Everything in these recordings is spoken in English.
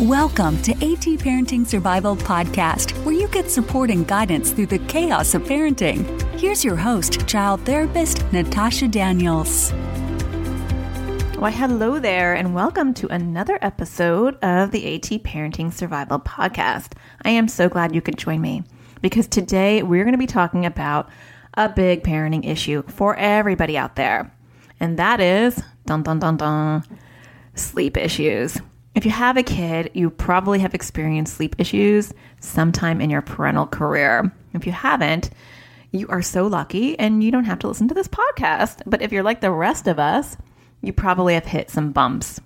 Welcome to AT Parenting Survival Podcast, where you get support and guidance through the chaos of parenting. Here's your host, child therapist Natasha Daniels. Why, hello there, and welcome to another episode of the AT Parenting Survival Podcast. I am so glad you could join me because today we're going to be talking about a big parenting issue for everybody out there, and that is dun dun dun dun sleep issues. If you have a kid, you probably have experienced sleep issues sometime in your parental career. If you haven't, you are so lucky and you don't have to listen to this podcast. But if you're like the rest of us, you probably have hit some bumps.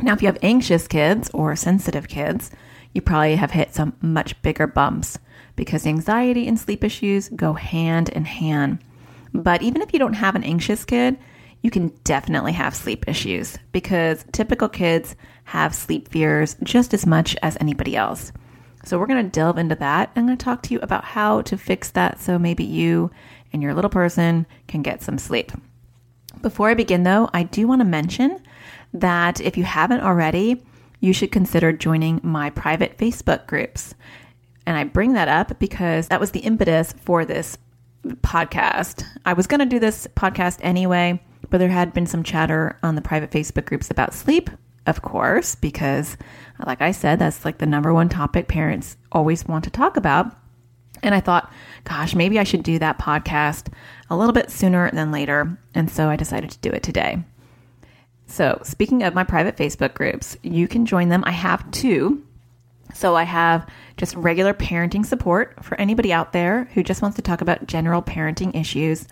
Now, if you have anxious kids or sensitive kids, you probably have hit some much bigger bumps because anxiety and sleep issues go hand in hand. But even if you don't have an anxious kid, you can definitely have sleep issues because typical kids have sleep fears just as much as anybody else. So, we're going to delve into that. I'm going to talk to you about how to fix that so maybe you and your little person can get some sleep. Before I begin, though, I do want to mention that if you haven't already, you should consider joining my private Facebook groups. And I bring that up because that was the impetus for this podcast. I was going to do this podcast anyway, but there had been some chatter on the private Facebook groups about sleep, of course, because, like I said, that's like the number one topic parents always want to talk about. And I thought, gosh, maybe I should do that podcast a little bit sooner than later. And so I decided to do it today. So, speaking of my private Facebook groups, you can join them. I have two. So, I have just regular parenting support for anybody out there who just wants to talk about general parenting issues.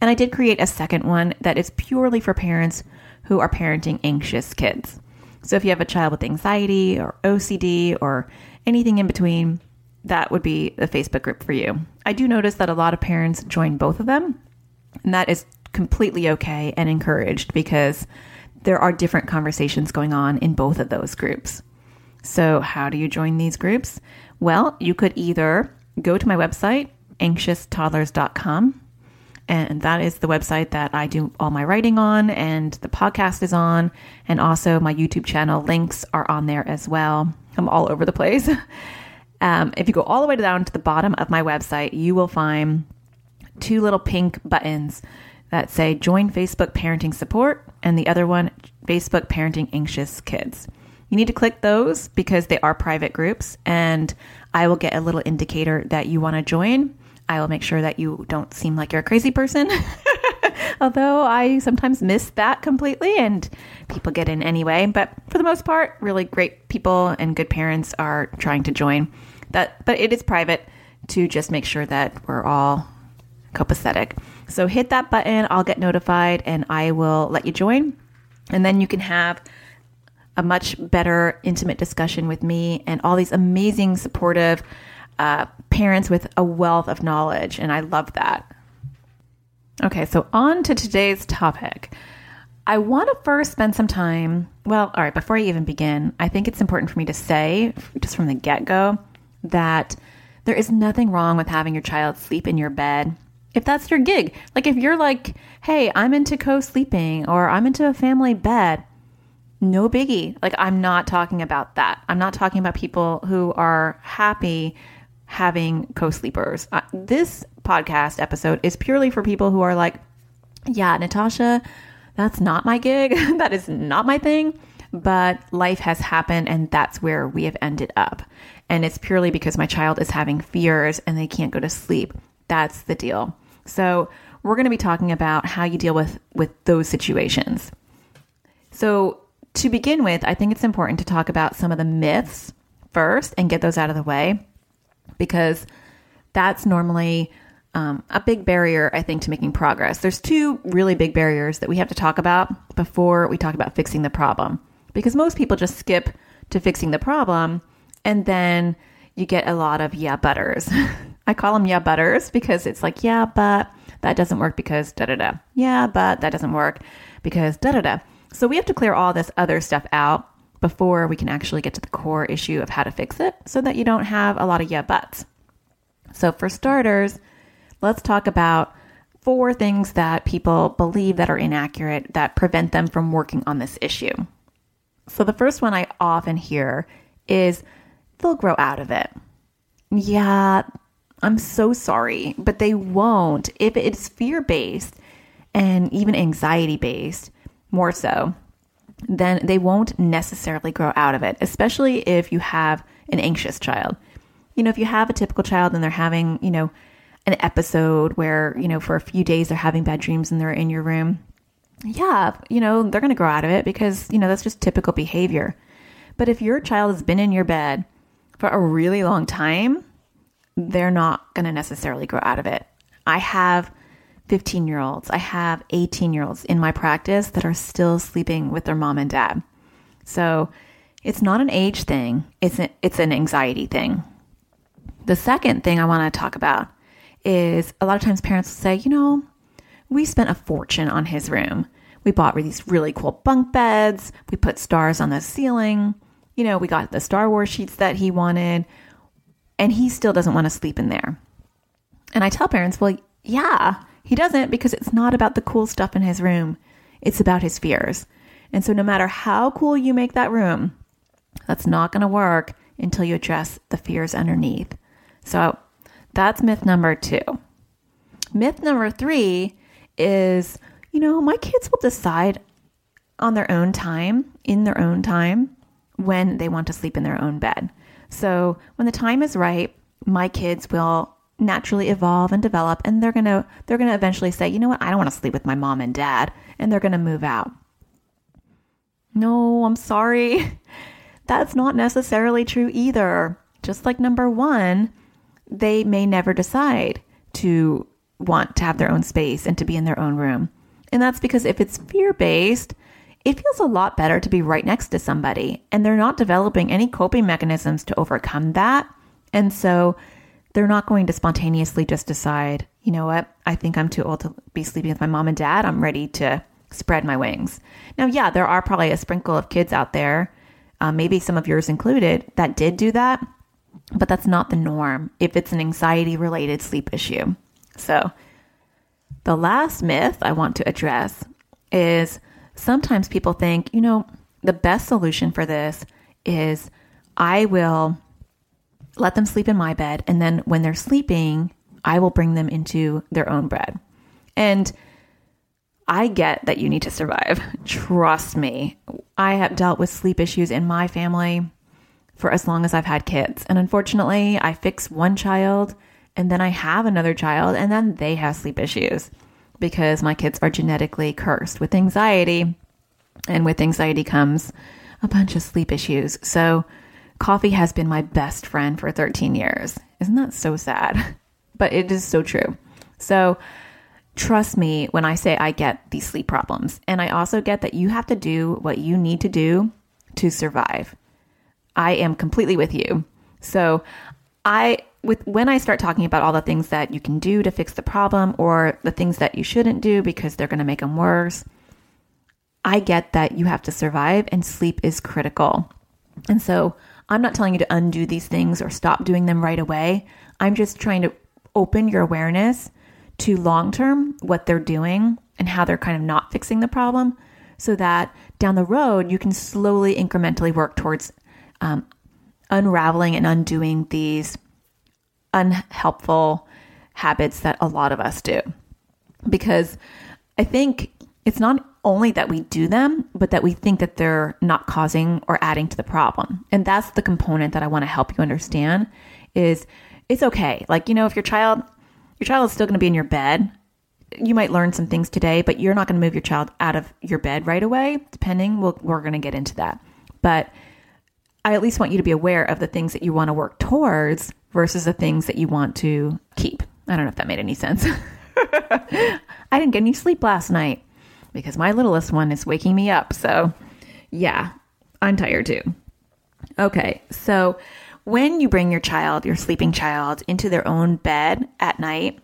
And I did create a second one that is purely for parents who are parenting anxious kids. So if you have a child with anxiety or OCD or anything in between, that would be the Facebook group for you. I do notice that a lot of parents join both of them, and that is completely okay and encouraged because there are different conversations going on in both of those groups. So, how do you join these groups? Well, you could either go to my website, anxioustoddlers.com, and that is the website that I do all my writing on, and the podcast is on, and also my YouTube channel links are on there as well. I'm all over the place. Um, if you go all the way down to the bottom of my website, you will find two little pink buttons that say Join Facebook Parenting Support, and the other one, Facebook Parenting Anxious Kids. You need to click those because they are private groups, and I will get a little indicator that you want to join. I will make sure that you don't seem like you're a crazy person. Although I sometimes miss that completely and people get in anyway. But for the most part, really great people and good parents are trying to join. That but it is private to just make sure that we're all copacetic. So hit that button, I'll get notified and I will let you join. And then you can have a much better intimate discussion with me and all these amazing supportive uh, parents with a wealth of knowledge, and I love that. Okay, so on to today's topic. I want to first spend some time. Well, all right, before I even begin, I think it's important for me to say, just from the get go, that there is nothing wrong with having your child sleep in your bed if that's your gig. Like if you're like, hey, I'm into co sleeping or I'm into a family bed, no biggie. Like I'm not talking about that. I'm not talking about people who are happy having co sleepers. Uh, this podcast episode is purely for people who are like, yeah, Natasha, that's not my gig. that is not my thing. But life has happened, and that's where we have ended up. And it's purely because my child is having fears and they can't go to sleep. That's the deal. So, we're going to be talking about how you deal with with those situations. So, to begin with, I think it's important to talk about some of the myths first and get those out of the way because that's normally um, a big barrier, I think, to making progress. There's two really big barriers that we have to talk about before we talk about fixing the problem. Because most people just skip to fixing the problem and then you get a lot of yeah butters. I call them yeah butters because it's like, yeah, but that doesn't work because da da da. Yeah, but that doesn't work because da da da. So we have to clear all this other stuff out before we can actually get to the core issue of how to fix it so that you don't have a lot of yeah buts. So, for starters, let's talk about four things that people believe that are inaccurate that prevent them from working on this issue. So, the first one I often hear is they'll grow out of it. Yeah, I'm so sorry, but they won't. If it's fear based and even anxiety based, more so, then they won't necessarily grow out of it, especially if you have an anxious child. You know, if you have a typical child and they're having, you know, an episode where, you know, for a few days they're having bad dreams and they're in your room, yeah, you know, they're going to grow out of it because, you know, that's just typical behavior. But if your child has been in your bed for a really long time, they're not going to necessarily grow out of it. I have 15 year olds, I have 18 year olds in my practice that are still sleeping with their mom and dad. So it's not an age thing, it's, an, it's an anxiety thing. The second thing I want to talk about is a lot of times parents will say, you know, we spent a fortune on his room. We bought these really cool bunk beds. We put stars on the ceiling. You know, we got the Star Wars sheets that he wanted, and he still doesn't want to sleep in there. And I tell parents, well, yeah, he doesn't because it's not about the cool stuff in his room. It's about his fears. And so no matter how cool you make that room, that's not going to work until you address the fears underneath. So that's myth number two. Myth number three is, you know, my kids will decide on their own time, in their own time, when they want to sleep in their own bed. So when the time is right, my kids will naturally evolve and develop and they're going to they're going to eventually say, "You know what? I don't want to sleep with my mom and dad." And they're going to move out. No, I'm sorry. That's not necessarily true either. Just like number 1, they may never decide to want to have their own space and to be in their own room. And that's because if it's fear based, it feels a lot better to be right next to somebody and they're not developing any coping mechanisms to overcome that. And so they're not going to spontaneously just decide, you know what, I think I'm too old to be sleeping with my mom and dad. I'm ready to spread my wings. Now, yeah, there are probably a sprinkle of kids out there, uh, maybe some of yours included, that did do that, but that's not the norm if it's an anxiety related sleep issue. So, the last myth I want to address is sometimes people think, you know, the best solution for this is I will let them sleep in my bed, and then when they're sleeping, I will bring them into their own bed. And I get that you need to survive. Trust me. I have dealt with sleep issues in my family for as long as I've had kids. And unfortunately, I fix one child and then I have another child and then they have sleep issues because my kids are genetically cursed with anxiety. And with anxiety comes a bunch of sleep issues. So, coffee has been my best friend for 13 years. Isn't that so sad? But it is so true. So, trust me when I say I get these sleep problems. And I also get that you have to do what you need to do to survive. I am completely with you. So, I with when I start talking about all the things that you can do to fix the problem or the things that you shouldn't do because they're going to make them worse, I get that you have to survive and sleep is critical. And so I'm not telling you to undo these things or stop doing them right away. I'm just trying to open your awareness to long term what they're doing and how they're kind of not fixing the problem so that down the road you can slowly, incrementally work towards um, unraveling and undoing these unhelpful habits that a lot of us do. Because I think it's not only that we do them, but that we think that they're not causing or adding to the problem. And that's the component that I want to help you understand is it's okay. Like, you know, if your child your child is still going to be in your bed, you might learn some things today, but you're not going to move your child out of your bed right away, depending. We'll, we're going to get into that. But I at least want you to be aware of the things that you want to work towards versus the things that you want to keep. I don't know if that made any sense. I didn't get any sleep last night because my littlest one is waking me up. So, yeah, I'm tired too. Okay, so when you bring your child, your sleeping child, into their own bed at night,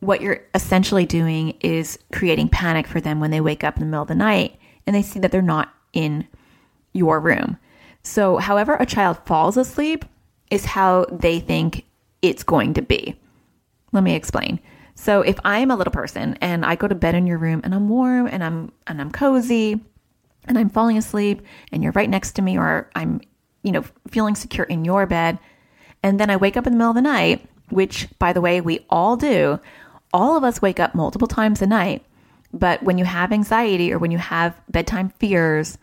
what you're essentially doing is creating panic for them when they wake up in the middle of the night and they see that they're not in your room. So, however, a child falls asleep is how they think it's going to be. Let me explain. So if I'm a little person and I go to bed in your room and I'm warm and I'm and I'm cozy and I'm falling asleep and you're right next to me or I'm you know, feeling secure in your bed. And then I wake up in the middle of the night, which, by the way, we all do. All of us wake up multiple times a night. But when you have anxiety or when you have bedtime fears,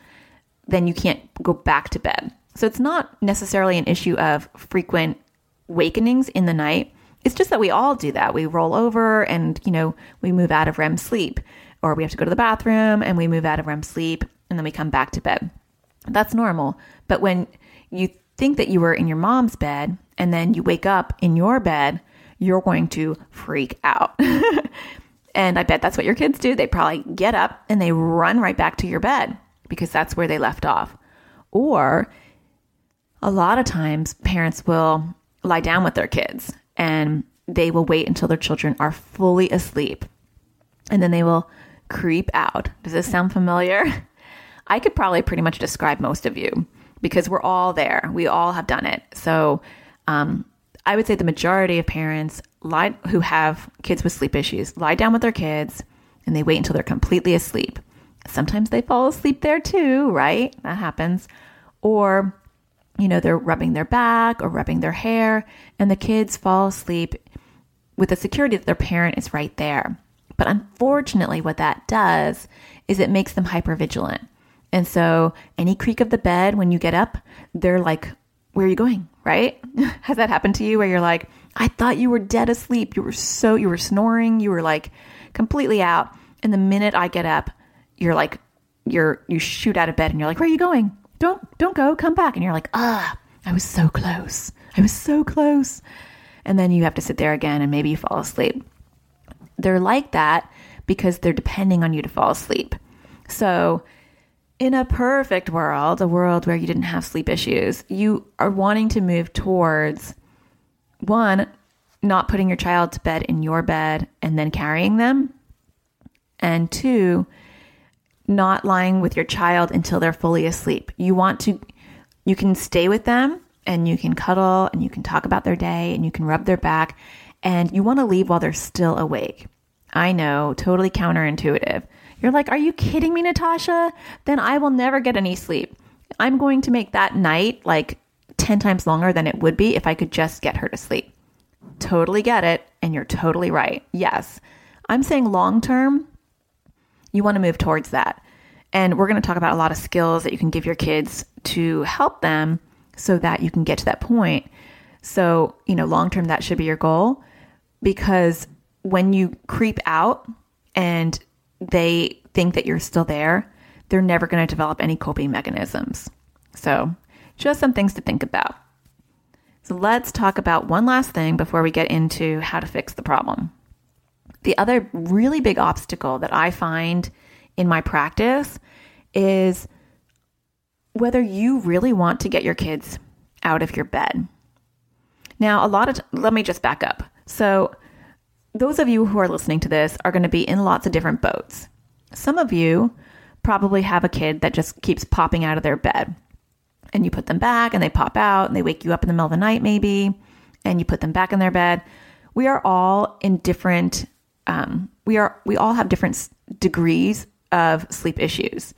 then you can't go back to bed. So it's not necessarily an issue of frequent wakenings in the night. It's just that we all do that. We roll over and, you know, we move out of REM sleep or we have to go to the bathroom and we move out of REM sleep and then we come back to bed. That's normal. But when you think that you were in your mom's bed and then you wake up in your bed, you're going to freak out. and I bet that's what your kids do. They probably get up and they run right back to your bed because that's where they left off. Or a lot of times parents will lie down with their kids and they will wait until their children are fully asleep and then they will creep out. Does this sound familiar? I could probably pretty much describe most of you because we're all there. We all have done it. So, um, I would say the majority of parents lie who have kids with sleep issues lie down with their kids and they wait until they're completely asleep. Sometimes they fall asleep there too, right? That happens. Or you know, they're rubbing their back or rubbing their hair, and the kids fall asleep with the security that their parent is right there. But unfortunately, what that does is it makes them hyper vigilant. And so, any creak of the bed when you get up, they're like, Where are you going? Right? Has that happened to you where you're like, I thought you were dead asleep. You were so, you were snoring. You were like completely out. And the minute I get up, you're like, you're, you shoot out of bed and you're like, Where are you going? Don't don't go, come back. And you're like, ah, I was so close. I was so close. And then you have to sit there again and maybe you fall asleep. They're like that because they're depending on you to fall asleep. So, in a perfect world, a world where you didn't have sleep issues, you are wanting to move towards one, not putting your child to bed in your bed and then carrying them, and two, not lying with your child until they're fully asleep. You want to, you can stay with them and you can cuddle and you can talk about their day and you can rub their back and you want to leave while they're still awake. I know, totally counterintuitive. You're like, are you kidding me, Natasha? Then I will never get any sleep. I'm going to make that night like 10 times longer than it would be if I could just get her to sleep. Totally get it. And you're totally right. Yes. I'm saying long term, you want to move towards that. And we're going to talk about a lot of skills that you can give your kids to help them so that you can get to that point. So, you know, long term, that should be your goal because when you creep out and they think that you're still there, they're never going to develop any coping mechanisms. So, just some things to think about. So, let's talk about one last thing before we get into how to fix the problem. The other really big obstacle that I find in my practice is whether you really want to get your kids out of your bed. Now, a lot of, t- let me just back up. So, those of you who are listening to this are going to be in lots of different boats. Some of you probably have a kid that just keeps popping out of their bed. And you put them back and they pop out and they wake you up in the middle of the night, maybe, and you put them back in their bed. We are all in different um, we are we all have different degrees of sleep issues.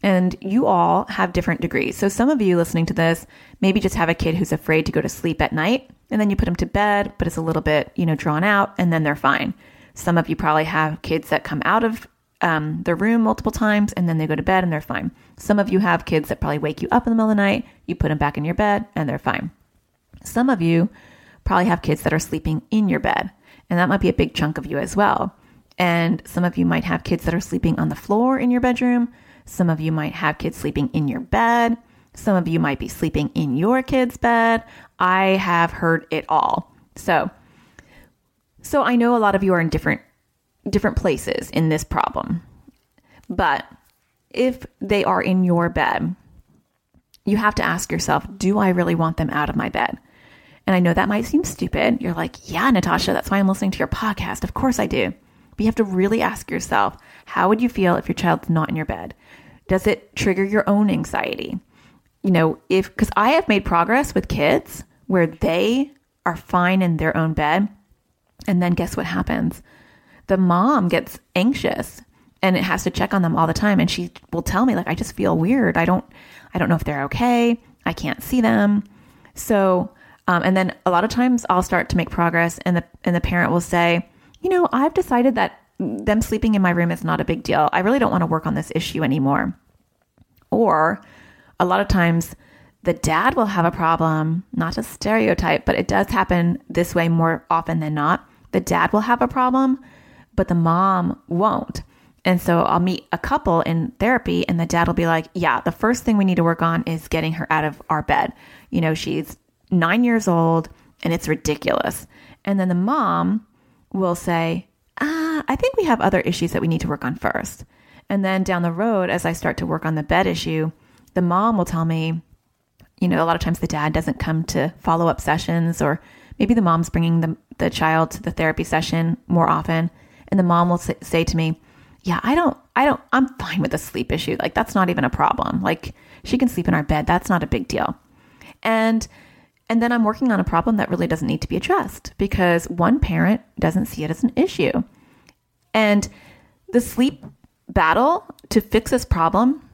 And you all have different degrees. So some of you listening to this maybe just have a kid who's afraid to go to sleep at night and then you put them to bed but it's a little bit you know drawn out and then they're fine. Some of you probably have kids that come out of um, their room multiple times and then they go to bed and they're fine. Some of you have kids that probably wake you up in the middle of the night you put them back in your bed and they're fine. Some of you probably have kids that are sleeping in your bed and that might be a big chunk of you as well. And some of you might have kids that are sleeping on the floor in your bedroom. Some of you might have kids sleeping in your bed. Some of you might be sleeping in your kid's bed. I have heard it all. So, so I know a lot of you are in different different places in this problem. But if they are in your bed, you have to ask yourself, do I really want them out of my bed? And I know that might seem stupid. You're like, yeah, Natasha, that's why I'm listening to your podcast. Of course I do. But you have to really ask yourself, how would you feel if your child's not in your bed? Does it trigger your own anxiety? You know, if, because I have made progress with kids where they are fine in their own bed. And then guess what happens? The mom gets anxious and it has to check on them all the time. And she will tell me, like, I just feel weird. I don't, I don't know if they're okay. I can't see them. So, um, and then a lot of times I'll start to make progress, and the and the parent will say, you know, I've decided that them sleeping in my room is not a big deal. I really don't want to work on this issue anymore. Or a lot of times the dad will have a problem, not a stereotype, but it does happen this way more often than not. The dad will have a problem, but the mom won't. And so I'll meet a couple in therapy, and the dad will be like, Yeah, the first thing we need to work on is getting her out of our bed. You know, she's nine years old and it's ridiculous. And then the mom will say, Ah, I think we have other issues that we need to work on first. And then down the road, as I start to work on the bed issue, the mom will tell me, you know, a lot of times the dad doesn't come to follow up sessions, or maybe the mom's bringing the, the child to the therapy session more often. And the mom will say, say to me, yeah, I don't, I don't, I'm fine with the sleep issue. Like, that's not even a problem. Like, she can sleep in our bed. That's not a big deal. And, and then I'm working on a problem that really doesn't need to be addressed because one parent doesn't see it as an issue. And the sleep battle to fix this problem,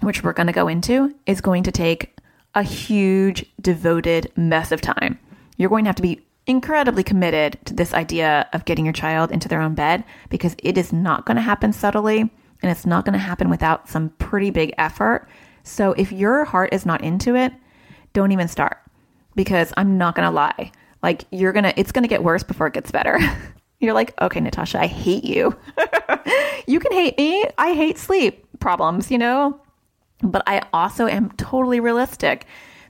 which we're going to go into, is going to take a huge, devoted mess of time. You're going to have to be incredibly committed to this idea of getting your child into their own bed because it is not going to happen subtly and it's not going to happen without some pretty big effort. So if your heart is not into it, don't even start because I'm not going to lie. Like you're going to it's going to get worse before it gets better. you're like, "Okay, Natasha, I hate you." you can hate me. I hate sleep problems, you know? But I also am totally realistic.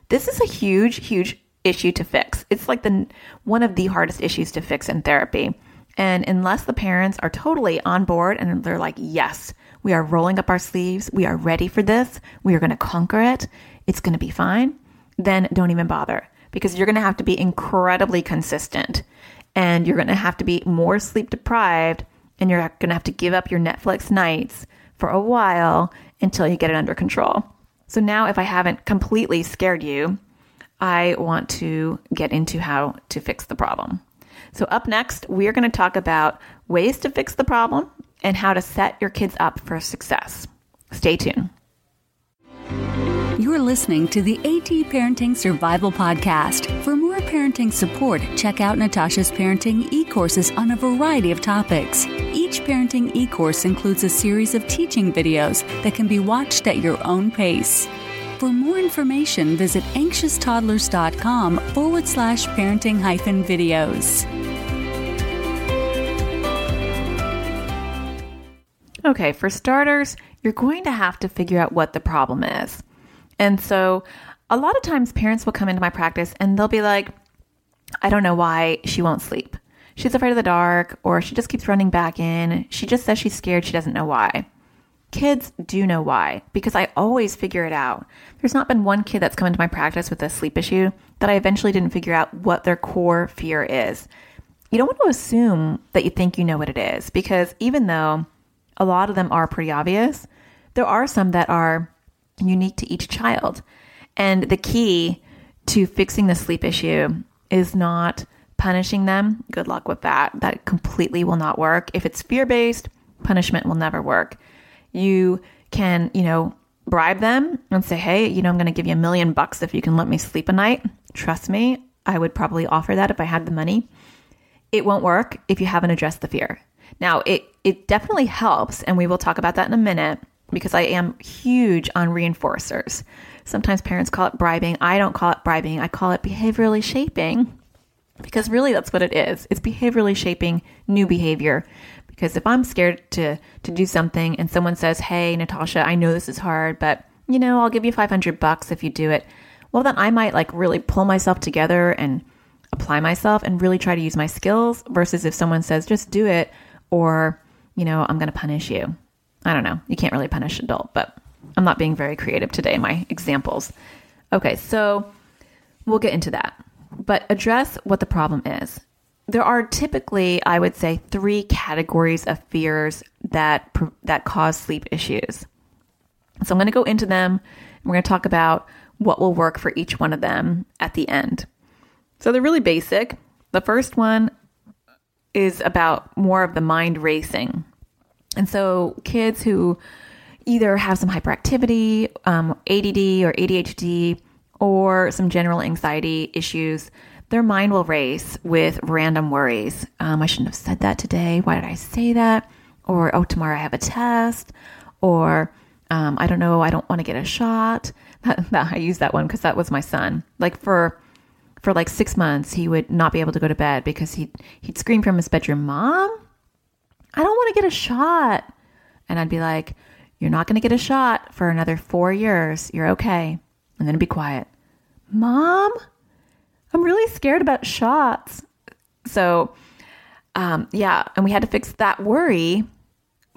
This is a huge huge issue to fix. It's like the one of the hardest issues to fix in therapy. And unless the parents are totally on board and they're like, "Yes, we are rolling up our sleeves. We are ready for this. We are going to conquer it. It's going to be fine." Then don't even bother because you're going to have to be incredibly consistent and you're going to have to be more sleep deprived and you're going to have to give up your Netflix nights for a while until you get it under control. So now if I haven't completely scared you, I want to get into how to fix the problem. So, up next, we're going to talk about ways to fix the problem and how to set your kids up for success. Stay tuned. You're listening to the AT Parenting Survival Podcast. For more parenting support, check out Natasha's parenting e courses on a variety of topics. Each parenting e course includes a series of teaching videos that can be watched at your own pace. For more information, visit anxioustoddlers.com forward slash parenting hyphen videos. Okay, for starters, you're going to have to figure out what the problem is. And so, a lot of times, parents will come into my practice and they'll be like, I don't know why she won't sleep. She's afraid of the dark, or she just keeps running back in. She just says she's scared. She doesn't know why. Kids do know why because I always figure it out. There's not been one kid that's come into my practice with a sleep issue that I eventually didn't figure out what their core fear is. You don't want to assume that you think you know what it is because even though a lot of them are pretty obvious, there are some that are unique to each child. And the key to fixing the sleep issue is not punishing them. Good luck with that. That completely will not work. If it's fear based, punishment will never work. You can, you know, bribe them and say, hey, you know, I'm going to give you a million bucks if you can let me sleep a night. Trust me, I would probably offer that if I had the money. It won't work if you haven't addressed the fear. Now, it, it definitely helps, and we will talk about that in a minute because I am huge on reinforcers. Sometimes parents call it bribing. I don't call it bribing, I call it behaviorally shaping because really that's what it is. It's behaviorally shaping new behavior because if I'm scared to to do something and someone says, "Hey, Natasha, I know this is hard, but you know, I'll give you 500 bucks if you do it." Well, then I might like really pull myself together and apply myself and really try to use my skills versus if someone says, "Just do it," or, you know, I'm going to punish you. I don't know. You can't really punish adult, but I'm not being very creative today in my examples. Okay, so we'll get into that. But address what the problem is there are typically, I would say, three categories of fears that that cause sleep issues. So I'm going to go into them. And we're going to talk about what will work for each one of them at the end. So they're really basic. The first one is about more of the mind racing. And so kids who either have some hyperactivity, um, ADD or ADHD, or some general anxiety issues, their mind will race with random worries. Um, I shouldn't have said that today. Why did I say that? Or, oh, tomorrow I have a test. Or, um, I don't know, I don't want to get a shot. I use that one because that was my son. Like for for like six months, he would not be able to go to bed because he'd he'd scream from his bedroom, "Mom, I don't want to get a shot," and I'd be like, "You're not going to get a shot for another four years. You're okay," and then be quiet. Mom, I'm really scared about shots. So, um, yeah, and we had to fix that worry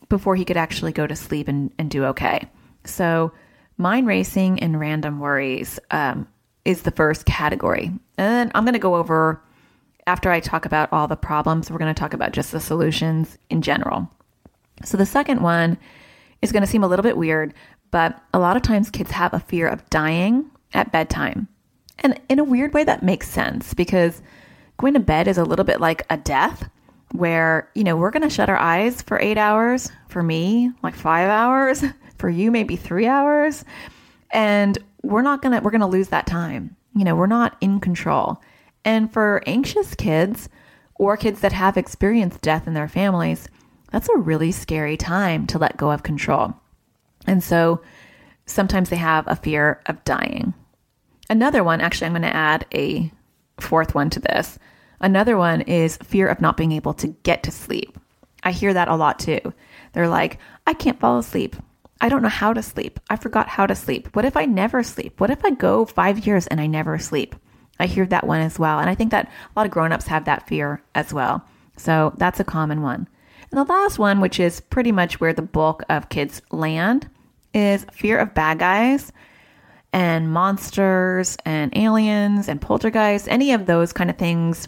before he could actually go to sleep and, and do okay. So, mind racing and random worries um, is the first category. And I'm going to go over, after I talk about all the problems, we're going to talk about just the solutions in general. So, the second one is going to seem a little bit weird, but a lot of times kids have a fear of dying at bedtime. And in a weird way, that makes sense because going to bed is a little bit like a death where, you know, we're going to shut our eyes for eight hours. For me, like five hours. For you, maybe three hours. And we're not going to, we're going to lose that time. You know, we're not in control. And for anxious kids or kids that have experienced death in their families, that's a really scary time to let go of control. And so sometimes they have a fear of dying. Another one, actually, I'm going to add a fourth one to this. Another one is fear of not being able to get to sleep. I hear that a lot too. They're like, I can't fall asleep. I don't know how to sleep. I forgot how to sleep. What if I never sleep? What if I go five years and I never sleep? I hear that one as well. And I think that a lot of grown-ups have that fear as well. So that's a common one. And the last one, which is pretty much where the bulk of kids land, is fear of bad guys and monsters and aliens and poltergeists, any of those kind of things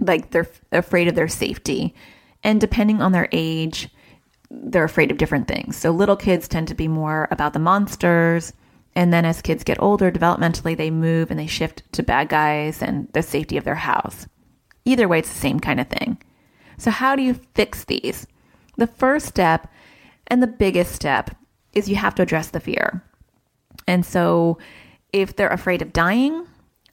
like they're afraid of their safety. And depending on their age, they're afraid of different things. So little kids tend to be more about the monsters. And then as kids get older, developmentally, they move and they shift to bad guys and the safety of their house. Either way, it's the same kind of thing. So, how do you fix these? The first step and the biggest step is you have to address the fear. And so, if they're afraid of dying,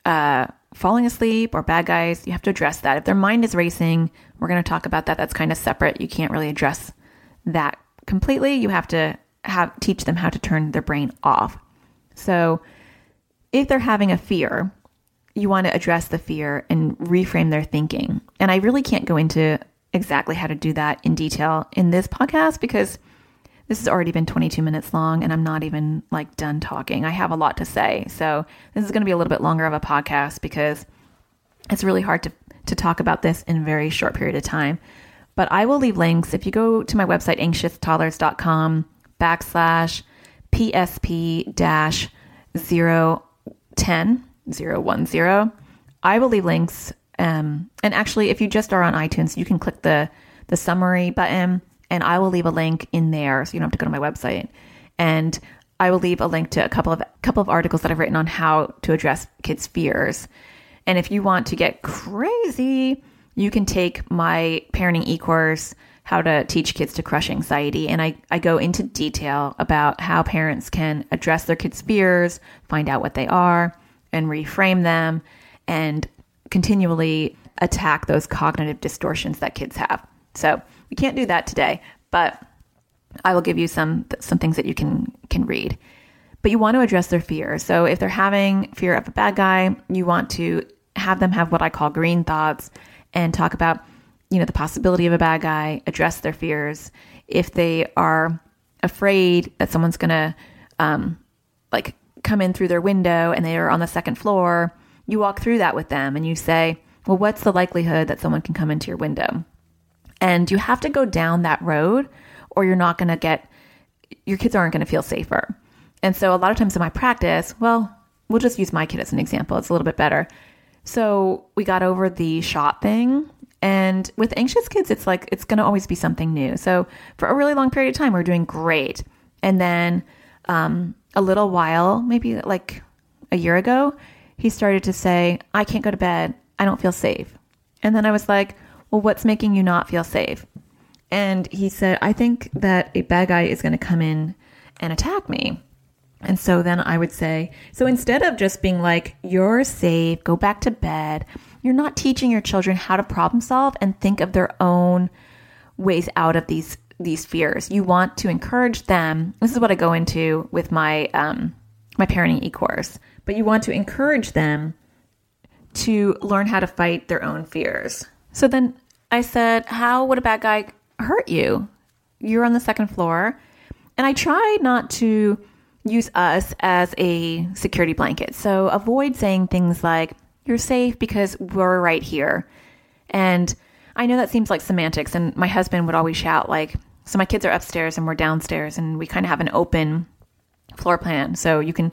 uh, falling asleep or bad guys, you have to address that. If their mind is racing, we're going to talk about that. That's kind of separate. You can't really address that completely. You have to have teach them how to turn their brain off. So, if they're having a fear, you want to address the fear and reframe their thinking. And I really can't go into exactly how to do that in detail in this podcast because this has already been 22 minutes long and I'm not even like done talking. I have a lot to say. So this is going to be a little bit longer of a podcast because it's really hard to, to talk about this in a very short period of time. But I will leave links. If you go to my website, anxioustoddlers.com backslash PSP dash 010, 010, I will leave links. Um, and actually, if you just are on iTunes, you can click the, the summary button and I will leave a link in there so you don't have to go to my website. And I will leave a link to a couple of couple of articles that I've written on how to address kids' fears. And if you want to get crazy, you can take my parenting e-course, How to Teach Kids to Crush Anxiety. And I, I go into detail about how parents can address their kids' fears, find out what they are, and reframe them, and continually attack those cognitive distortions that kids have. So we can't do that today, but I will give you some some things that you can can read. But you want to address their fear. So if they're having fear of a bad guy, you want to have them have what I call green thoughts and talk about, you know, the possibility of a bad guy, address their fears. If they are afraid that someone's going to um like come in through their window and they are on the second floor, you walk through that with them and you say, "Well, what's the likelihood that someone can come into your window?" And you have to go down that road or you're not going to get, your kids aren't going to feel safer. And so a lot of times in my practice, well, we'll just use my kid as an example. It's a little bit better. So we got over the shot thing. And with anxious kids, it's like, it's going to always be something new. So for a really long period of time, we're doing great. And then um, a little while, maybe like a year ago, he started to say, I can't go to bed. I don't feel safe. And then I was like, well, what's making you not feel safe? And he said, I think that a bad guy is going to come in and attack me. And so then I would say, so instead of just being like, you're safe, go back to bed, you're not teaching your children how to problem solve and think of their own ways out of these these fears. You want to encourage them. This is what I go into with my um, my parenting e-course. But you want to encourage them to learn how to fight their own fears. So then I said, "How would a bad guy hurt you? You're on the second floor." And I try not to use us as a security blanket. So avoid saying things like, you're safe because we're right here. And I know that seems like semantics. And my husband would always shout, like, so my kids are upstairs and we're downstairs and we kind of have an open floor plan. So you can,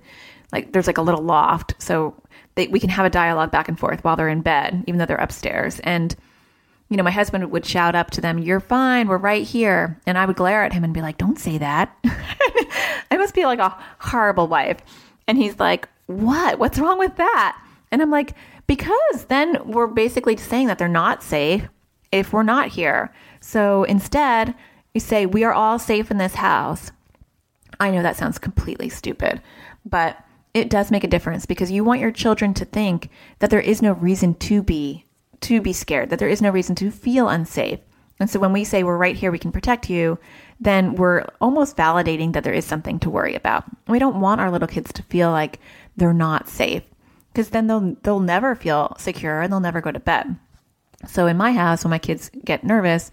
like, there's like a little loft. So they, we can have a dialogue back and forth while they're in bed, even though they're upstairs. And you know, my husband would shout up to them, You're fine, we're right here. And I would glare at him and be like, Don't say that. I must be like a horrible wife. And he's like, What? What's wrong with that? And I'm like, Because then we're basically saying that they're not safe if we're not here. So instead, you say, We are all safe in this house. I know that sounds completely stupid, but it does make a difference because you want your children to think that there is no reason to be to be scared, that there is no reason to feel unsafe. And so when we say we're right here, we can protect you, then we're almost validating that there is something to worry about. We don't want our little kids to feel like they're not safe because then they'll they'll never feel secure and they'll never go to bed. So in my house, when my kids get nervous,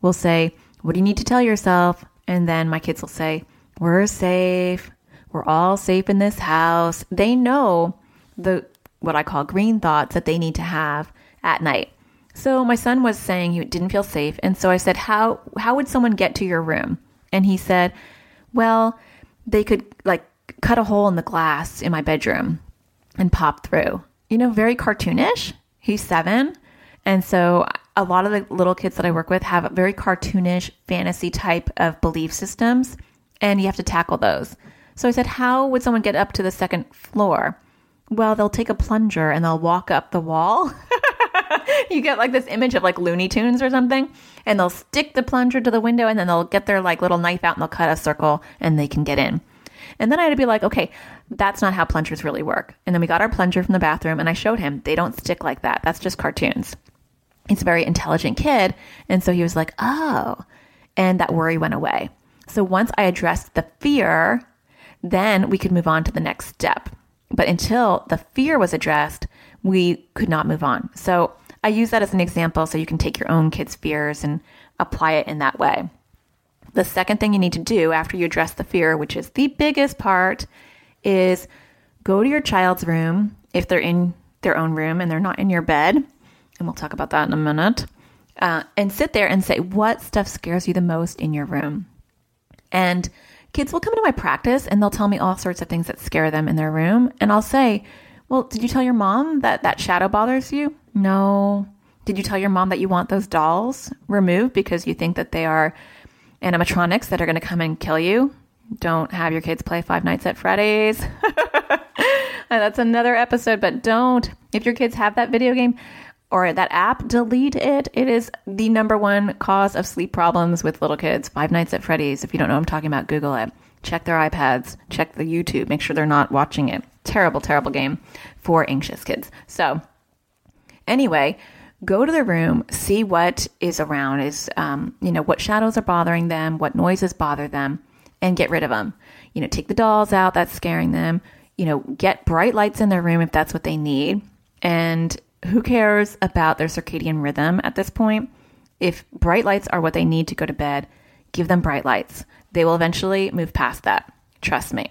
we'll say, "What do you need to tell yourself?" And then my kids will say, "We're safe. We're all safe in this house." They know the what I call green thoughts that they need to have at night. So my son was saying he didn't feel safe, and so I said, "How how would someone get to your room?" And he said, "Well, they could like cut a hole in the glass in my bedroom and pop through." You know, very cartoonish. He's 7, and so a lot of the little kids that I work with have very cartoonish fantasy type of belief systems, and you have to tackle those. So I said, "How would someone get up to the second floor?" Well, they'll take a plunger and they'll walk up the wall. you get like this image of like Looney Tunes or something, and they'll stick the plunger to the window and then they'll get their like little knife out and they'll cut a circle and they can get in. And then I had to be like, okay, that's not how plungers really work. And then we got our plunger from the bathroom and I showed him they don't stick like that. That's just cartoons. He's a very intelligent kid. And so he was like, oh. And that worry went away. So once I addressed the fear, then we could move on to the next step. But until the fear was addressed, we could not move on. So I use that as an example so you can take your own kids' fears and apply it in that way. The second thing you need to do after you address the fear, which is the biggest part, is go to your child's room if they're in their own room and they're not in your bed. And we'll talk about that in a minute. Uh, and sit there and say, What stuff scares you the most in your room? And kids will come into my practice and they'll tell me all sorts of things that scare them in their room. And I'll say, Well, did you tell your mom that that shadow bothers you? No. Did you tell your mom that you want those dolls removed because you think that they are animatronics that are going to come and kill you? Don't have your kids play Five Nights at Freddy's. That's another episode, but don't. If your kids have that video game or that app, delete it. It is the number one cause of sleep problems with little kids. Five Nights at Freddy's. If you don't know I'm talking about, Google it. Check their iPads, check the YouTube, make sure they're not watching it. Terrible, terrible game for anxious kids. So, Anyway, go to the room, see what is around, is um, you know what shadows are bothering them, what noises bother them, and get rid of them. You know, take the dolls out that's scaring them. You know, get bright lights in their room if that's what they need. And who cares about their circadian rhythm at this point? If bright lights are what they need to go to bed, give them bright lights. They will eventually move past that. Trust me.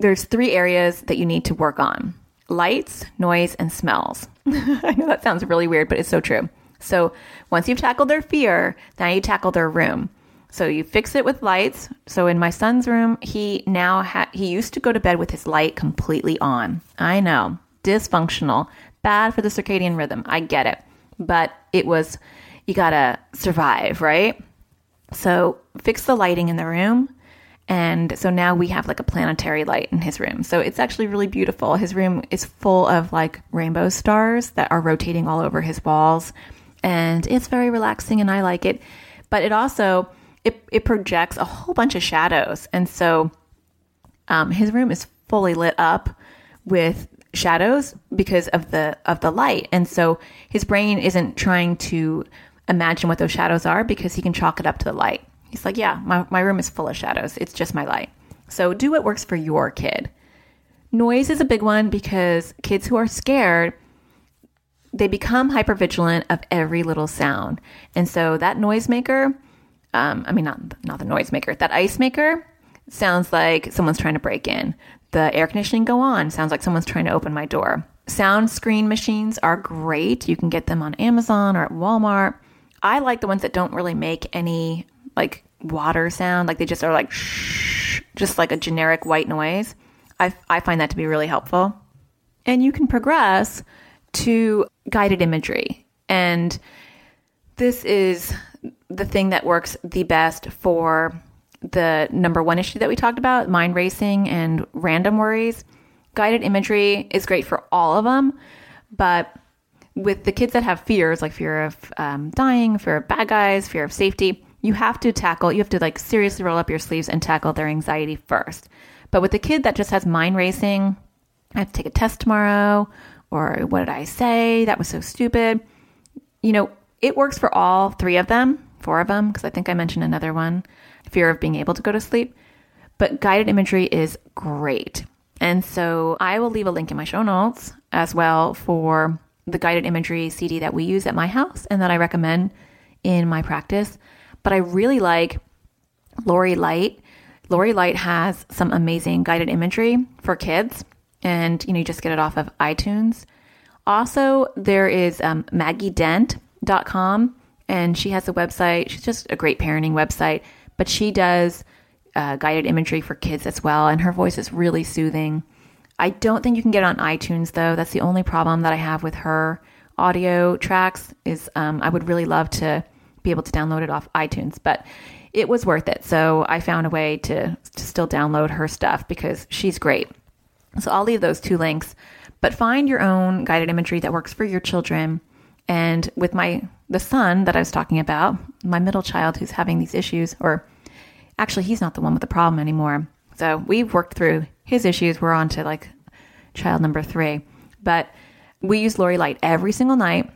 There's three areas that you need to work on lights, noise, and smells. I know that sounds really weird, but it's so true. So once you've tackled their fear, now you tackle their room. So you fix it with lights. So in my son's room, he now ha- he used to go to bed with his light completely on. I know, dysfunctional, bad for the circadian rhythm. I get it, but it was you gotta survive, right? So fix the lighting in the room. And so now we have like a planetary light in his room. So it's actually really beautiful. His room is full of like rainbow stars that are rotating all over his walls. And it's very relaxing and I like it. But it also it, it projects a whole bunch of shadows. And so um, his room is fully lit up with shadows because of the of the light, and so his brain isn't trying to imagine what those shadows are because he can chalk it up to the light. He's like, yeah, my, my room is full of shadows. It's just my light. So do what works for your kid. Noise is a big one because kids who are scared, they become hypervigilant of every little sound. And so that noisemaker, um, I mean, not, not the noisemaker, that ice maker sounds like someone's trying to break in. The air conditioning go on sounds like someone's trying to open my door. Sound screen machines are great. You can get them on Amazon or at Walmart. I like the ones that don't really make any like water sound, like they just are like shh, just like a generic white noise. I, I find that to be really helpful. And you can progress to guided imagery. And this is the thing that works the best for the number one issue that we talked about mind racing and random worries. Guided imagery is great for all of them, but with the kids that have fears, like fear of um, dying, fear of bad guys, fear of safety, you have to tackle, you have to like seriously roll up your sleeves and tackle their anxiety first. But with the kid that just has mind racing, I have to take a test tomorrow, or what did I say? That was so stupid. You know, it works for all three of them, four of them, because I think I mentioned another one fear of being able to go to sleep. But guided imagery is great. And so I will leave a link in my show notes as well for the guided imagery CD that we use at my house and that I recommend in my practice. But I really like Lori Lite Lori Lite has some amazing guided imagery for kids, and you know you just get it off of iTunes. Also, there is um, MaggieDent.com, and she has a website. She's just a great parenting website, but she does uh, guided imagery for kids as well, and her voice is really soothing. I don't think you can get it on iTunes though. That's the only problem that I have with her audio tracks. Is um, I would really love to be able to download it off iTunes, but it was worth it. So I found a way to, to still download her stuff because she's great. So I'll leave those two links, but find your own guided imagery that works for your children. And with my the son that I was talking about, my middle child who's having these issues, or actually he's not the one with the problem anymore. So we've worked through his issues. We're on to like child number three. But we use Lori Lite every single night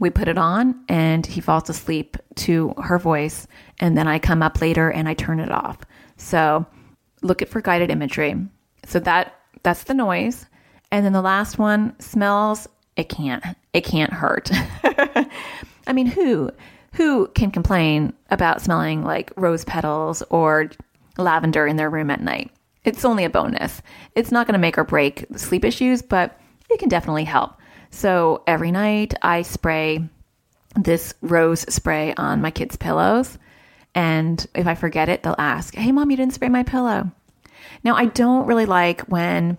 we put it on and he falls asleep to her voice and then I come up later and I turn it off. So look it for guided imagery. So that that's the noise. And then the last one, smells, it can't it can't hurt. I mean, who who can complain about smelling like rose petals or lavender in their room at night? It's only a bonus. It's not going to make or break sleep issues, but it can definitely help. So every night I spray this rose spray on my kids' pillows. And if I forget it, they'll ask, Hey, mom, you didn't spray my pillow. Now, I don't really like when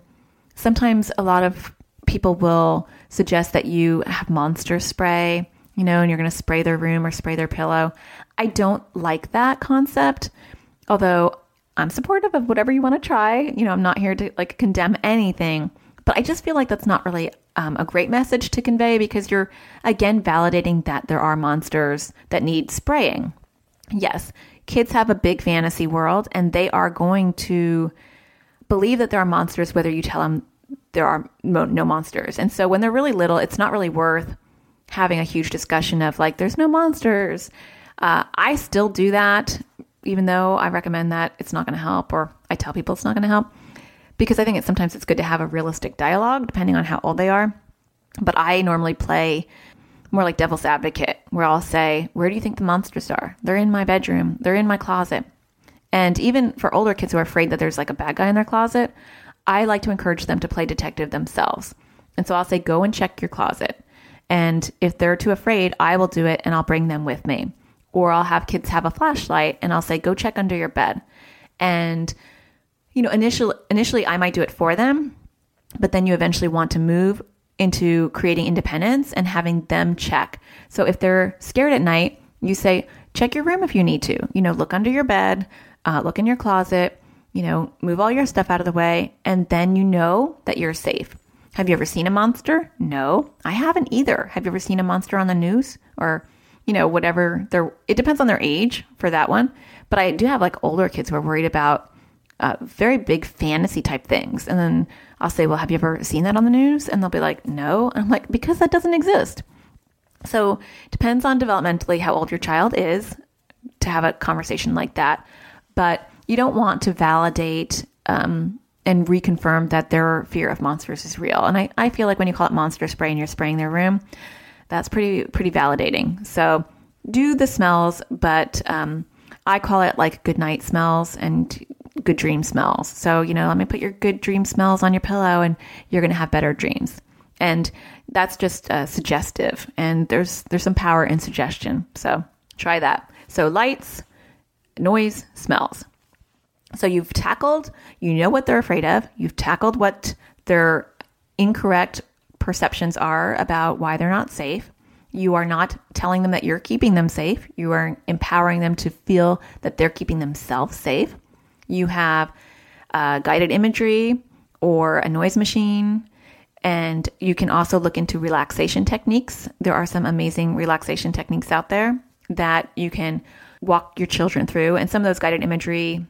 sometimes a lot of people will suggest that you have monster spray, you know, and you're going to spray their room or spray their pillow. I don't like that concept, although I'm supportive of whatever you want to try. You know, I'm not here to like condemn anything. But I just feel like that's not really um, a great message to convey because you're, again, validating that there are monsters that need spraying. Yes, kids have a big fantasy world and they are going to believe that there are monsters whether you tell them there are no monsters. And so when they're really little, it's not really worth having a huge discussion of like, there's no monsters. Uh, I still do that, even though I recommend that it's not going to help, or I tell people it's not going to help because I think it's sometimes it's good to have a realistic dialogue depending on how old they are. But I normally play more like devil's advocate, where I'll say, Where do you think the monsters are? They're in my bedroom, they're in my closet. And even for older kids who are afraid that there's like a bad guy in their closet, I like to encourage them to play detective themselves. And so I'll say, Go and check your closet. And if they're too afraid, I will do it and I'll bring them with me. Or I'll have kids have a flashlight and I'll say, Go check under your bed. And you know, initially initially I might do it for them, but then you eventually want to move into creating independence and having them check. So if they're scared at night, you say, check your room if you need to. You know, look under your bed, uh, look in your closet, you know, move all your stuff out of the way, and then you know that you're safe. Have you ever seen a monster? No, I haven't either. Have you ever seen a monster on the news or, you know, whatever? Their it depends on their age for that one. But I do have like older kids who are worried about uh, very big fantasy type things. And then I'll say, Well, have you ever seen that on the news? And they'll be like, No. And I'm like, Because that doesn't exist. So depends on developmentally how old your child is to have a conversation like that. But you don't want to validate um, and reconfirm that their fear of monsters is real. And I, I feel like when you call it monster spray and you're spraying their room, that's pretty pretty validating. So do the smells, but um, I call it like good night smells and good dream smells. So, you know, let me put your good dream smells on your pillow and you're going to have better dreams. And that's just uh, suggestive. And there's there's some power in suggestion. So try that. So lights, noise, smells. So you've tackled, you know what they're afraid of. You've tackled what their incorrect perceptions are about why they're not safe. You are not telling them that you're keeping them safe. You are empowering them to feel that they're keeping themselves safe. You have uh, guided imagery or a noise machine. And you can also look into relaxation techniques. There are some amazing relaxation techniques out there that you can walk your children through. And some of those guided imagery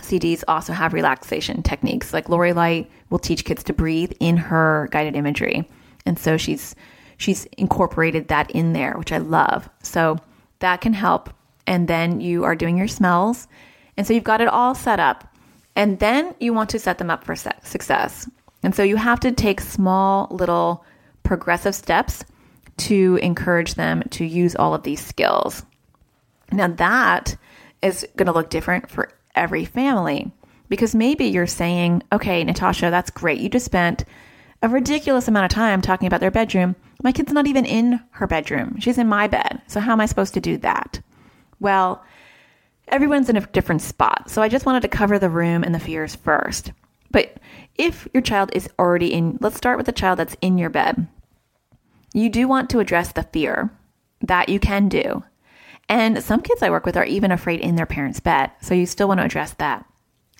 CDs also have relaxation techniques. Like Lori Lite will teach kids to breathe in her guided imagery. And so she's she's incorporated that in there, which I love. So that can help. And then you are doing your smells. And so you've got it all set up. And then you want to set them up for success. And so you have to take small, little progressive steps to encourage them to use all of these skills. Now, that is going to look different for every family because maybe you're saying, okay, Natasha, that's great. You just spent a ridiculous amount of time talking about their bedroom. My kid's not even in her bedroom. She's in my bed. So how am I supposed to do that? Well, everyone's in a different spot. So I just wanted to cover the room and the fears first. But if your child is already in, let's start with the child that's in your bed. You do want to address the fear that you can do. And some kids I work with are even afraid in their parents' bed. So you still want to address that.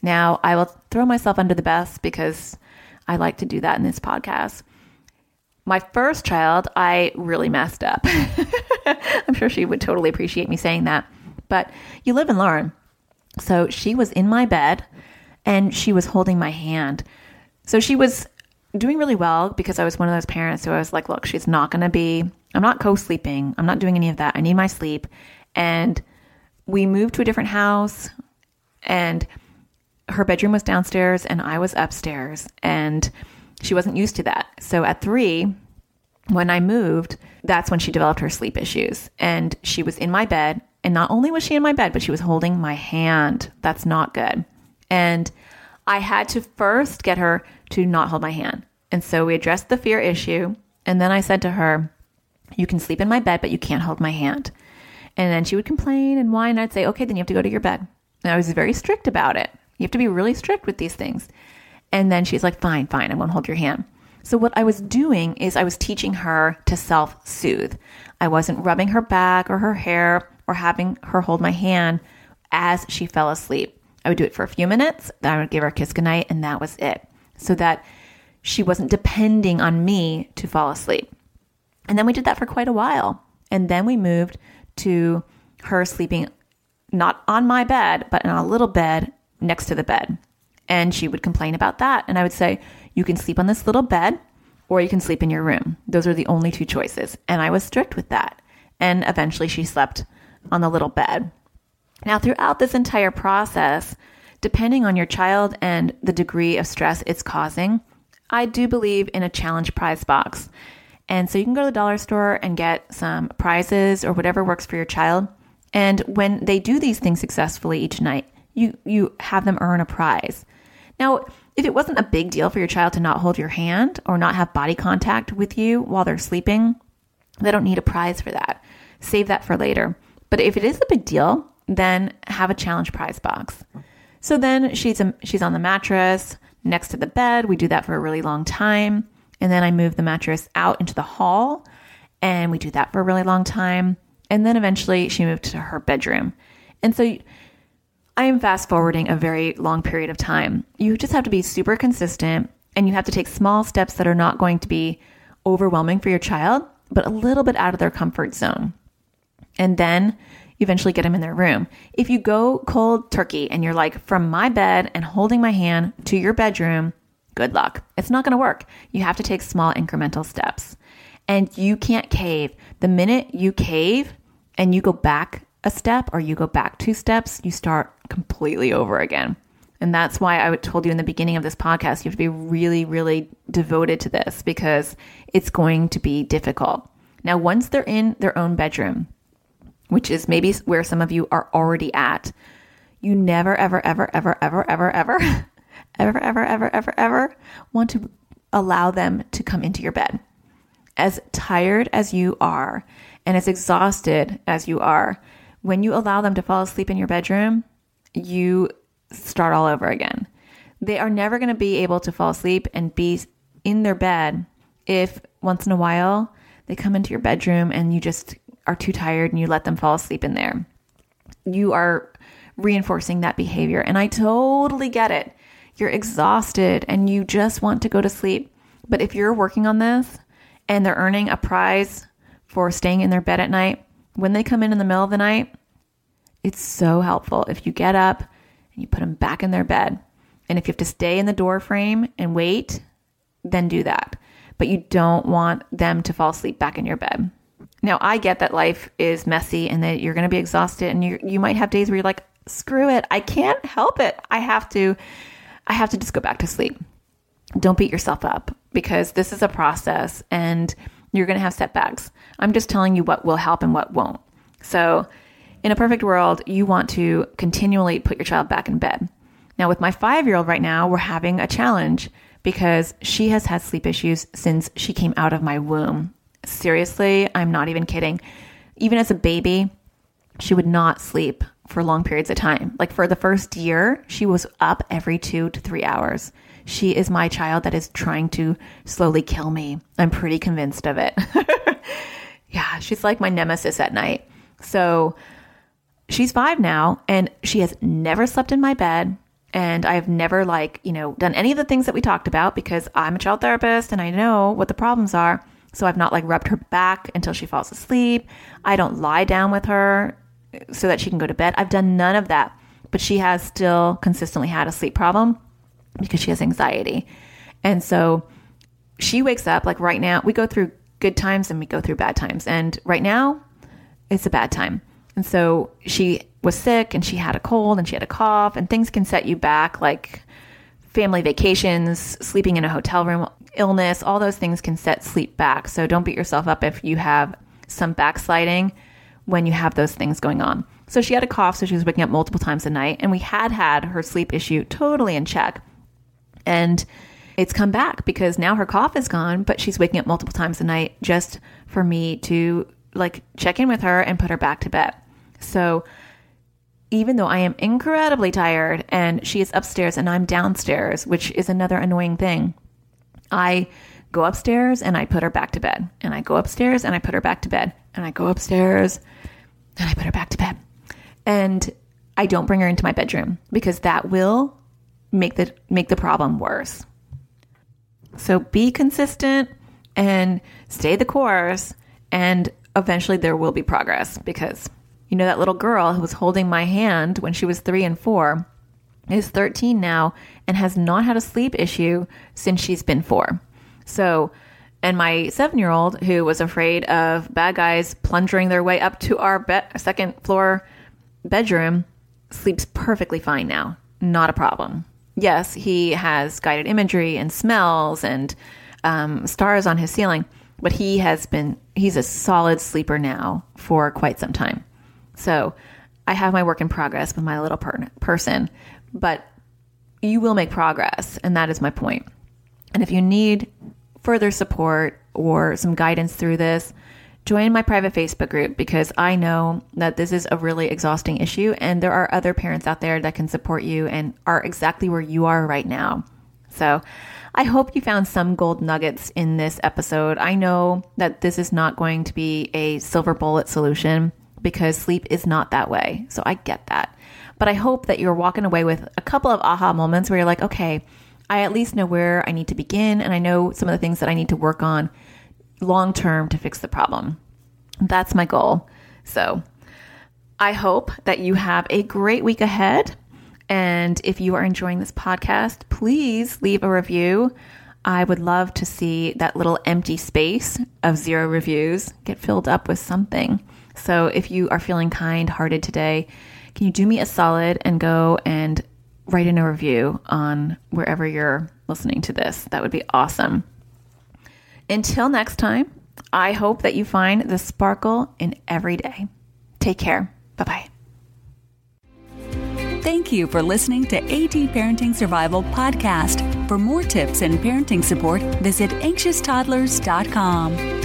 Now, I will throw myself under the bus because I like to do that in this podcast. My first child, I really messed up. I'm sure she would totally appreciate me saying that. But you live and learn. So she was in my bed and she was holding my hand. So she was doing really well because I was one of those parents who I was like, look, she's not going to be, I'm not co sleeping. I'm not doing any of that. I need my sleep. And we moved to a different house and her bedroom was downstairs and I was upstairs and she wasn't used to that. So at three, when I moved, that's when she developed her sleep issues. And she was in my bed. And not only was she in my bed, but she was holding my hand. That's not good. And I had to first get her to not hold my hand. And so we addressed the fear issue. And then I said to her, You can sleep in my bed, but you can't hold my hand. And then she would complain and whine. I'd say, Okay, then you have to go to your bed. And I was very strict about it. You have to be really strict with these things. And then she's like, Fine, fine, I won't hold your hand. So, what I was doing is I was teaching her to self soothe. I wasn't rubbing her back or her hair or having her hold my hand as she fell asleep. I would do it for a few minutes, then I would give her a kiss goodnight, and that was it. So that she wasn't depending on me to fall asleep. And then we did that for quite a while. And then we moved to her sleeping not on my bed, but in a little bed next to the bed. And she would complain about that. And I would say, You can sleep on this little bed or you can sleep in your room. Those are the only two choices. And I was strict with that. And eventually she slept on the little bed. Now, throughout this entire process, depending on your child and the degree of stress it's causing, I do believe in a challenge prize box. And so you can go to the dollar store and get some prizes or whatever works for your child. And when they do these things successfully each night, you you have them earn a prize. Now, if it wasn't a big deal for your child to not hold your hand or not have body contact with you while they're sleeping, they don't need a prize for that. Save that for later. But if it is a big deal, then have a challenge prize box. So then she's a, she's on the mattress next to the bed. We do that for a really long time. And then I move the mattress out into the hall and we do that for a really long time. And then eventually she moved to her bedroom. And so I am fast forwarding a very long period of time. You just have to be super consistent and you have to take small steps that are not going to be overwhelming for your child, but a little bit out of their comfort zone. And then eventually get them in their room. If you go cold turkey and you're like from my bed and holding my hand to your bedroom, good luck. It's not going to work. You have to take small incremental steps. And you can't cave. The minute you cave and you go back a step or you go back two steps, you start completely over again. And that's why I told you in the beginning of this podcast, you have to be really, really devoted to this because it's going to be difficult. Now, once they're in their own bedroom, which is maybe where some of you are already at, you never, ever, ever, ever, ever, ever, ever, ever, ever, ever, ever, ever want to allow them to come into your bed. As tired as you are and as exhausted as you are, when you allow them to fall asleep in your bedroom, you start all over again. They are never going to be able to fall asleep and be in their bed if once in a while they come into your bedroom and you just are too tired and you let them fall asleep in there. You are reinforcing that behavior. And I totally get it. You're exhausted and you just want to go to sleep. But if you're working on this and they're earning a prize for staying in their bed at night, when they come in in the middle of the night, it's so helpful if you get up and you put them back in their bed. And if you have to stay in the door frame and wait, then do that. But you don't want them to fall asleep back in your bed. Now, I get that life is messy and that you're going to be exhausted and you you might have days where you're like, "Screw it. I can't help it. I have to I have to just go back to sleep." Don't beat yourself up because this is a process and you're going to have setbacks. I'm just telling you what will help and what won't. So, in a perfect world, you want to continually put your child back in bed. Now, with my five year old right now, we're having a challenge because she has had sleep issues since she came out of my womb. Seriously, I'm not even kidding. Even as a baby, she would not sleep for long periods of time. Like for the first year, she was up every two to three hours. She is my child that is trying to slowly kill me. I'm pretty convinced of it. yeah, she's like my nemesis at night. So she's five now, and she has never slept in my bed. And I've never, like, you know, done any of the things that we talked about because I'm a child therapist and I know what the problems are. So I've not like rubbed her back until she falls asleep. I don't lie down with her so that she can go to bed. I've done none of that. But she has still consistently had a sleep problem because she has anxiety. And so she wakes up like right now, we go through good times and we go through bad times. And right now, it's a bad time. And so she was sick and she had a cold and she had a cough, and things can set you back like family vacations, sleeping in a hotel room illness, all those things can set sleep back. So don't beat yourself up if you have some backsliding when you have those things going on. So she had a cough, so she was waking up multiple times a night, and we had had her sleep issue totally in check. And it's come back because now her cough is gone, but she's waking up multiple times a night just for me to like check in with her and put her back to bed. So even though I am incredibly tired and she is upstairs and I'm downstairs, which is another annoying thing, I go upstairs and I put her back to bed. And I go upstairs and I put her back to bed. And I go upstairs and I put her back to bed. And I don't bring her into my bedroom because that will make the make the problem worse. So be consistent and stay the course and eventually there will be progress because you know that little girl who was holding my hand when she was 3 and 4 is 13 now and has not had a sleep issue since she's been four. So, and my seven year old, who was afraid of bad guys plunging their way up to our be- second floor bedroom, sleeps perfectly fine now. Not a problem. Yes, he has guided imagery and smells and um, stars on his ceiling, but he has been, he's a solid sleeper now for quite some time. So, I have my work in progress with my little per- person, but you will make progress. And that is my point. And if you need further support or some guidance through this, join my private Facebook group because I know that this is a really exhausting issue and there are other parents out there that can support you and are exactly where you are right now. So I hope you found some gold nuggets in this episode. I know that this is not going to be a silver bullet solution because sleep is not that way. So I get that. But I hope that you're walking away with a couple of aha moments where you're like, okay, I at least know where I need to begin and I know some of the things that I need to work on long term to fix the problem. That's my goal. So I hope that you have a great week ahead. And if you are enjoying this podcast, please leave a review. I would love to see that little empty space of zero reviews get filled up with something. So if you are feeling kind hearted today, can you do me a solid and go and write in a review on wherever you're listening to this? That would be awesome. Until next time, I hope that you find the sparkle in every day. Take care. Bye bye. Thank you for listening to AT Parenting Survival Podcast. For more tips and parenting support, visit anxioustoddlers.com.